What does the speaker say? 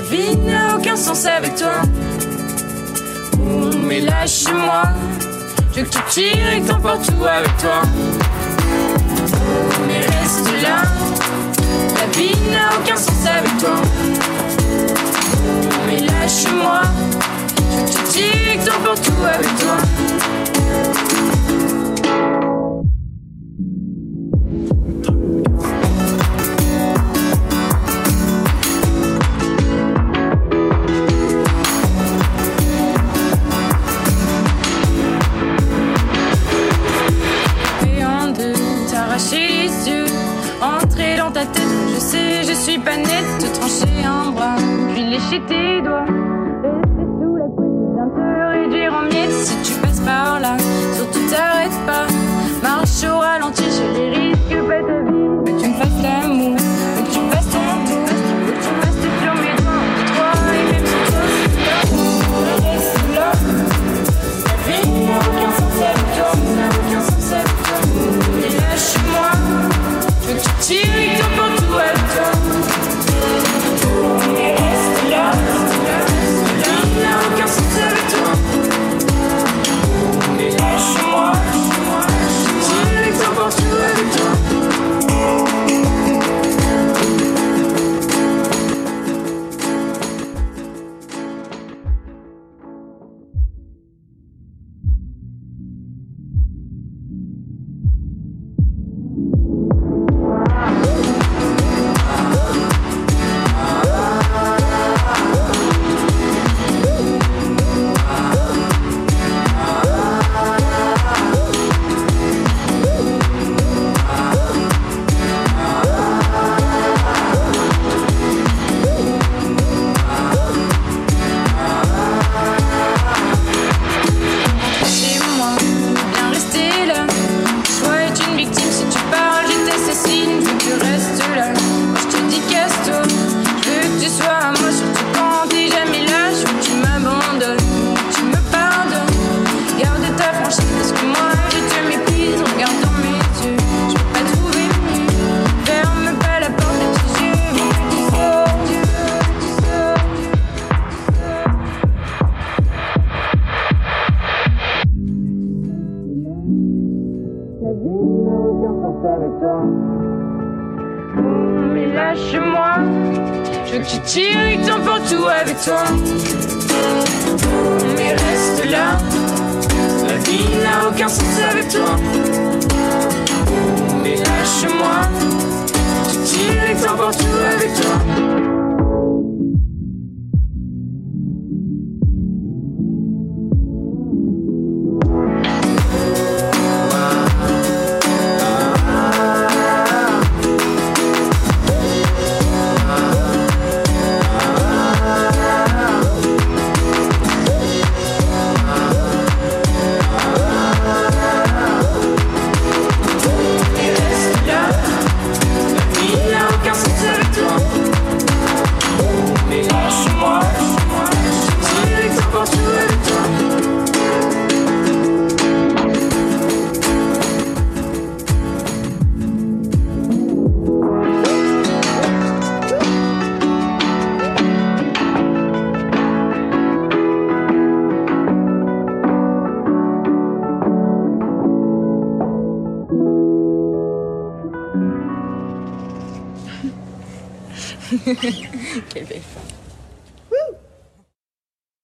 vie n'a aucun sens avec toi. Oh, mais lâche-moi, je veux que tu tires et t'emportes tout avec toi. Oh, mais reste là, la vie n'a aucun sens avec toi. Oh, mais lâche-moi, je veux que tu tires et t'emportes tout avec toi. Suis pas nette, te trancher un bras, puis lécher tes doigts. Rester sous la couette, bien te réduire en miettes si tu passes par là. Surtout t'arrête lâche-moi, je veux que tu tires et que t'emportes avec toi. Mais reste là, la vie n'a aucun sens avec toi. Mais lâche-moi, tu tires et t'emportes tout avec toi. Kebek.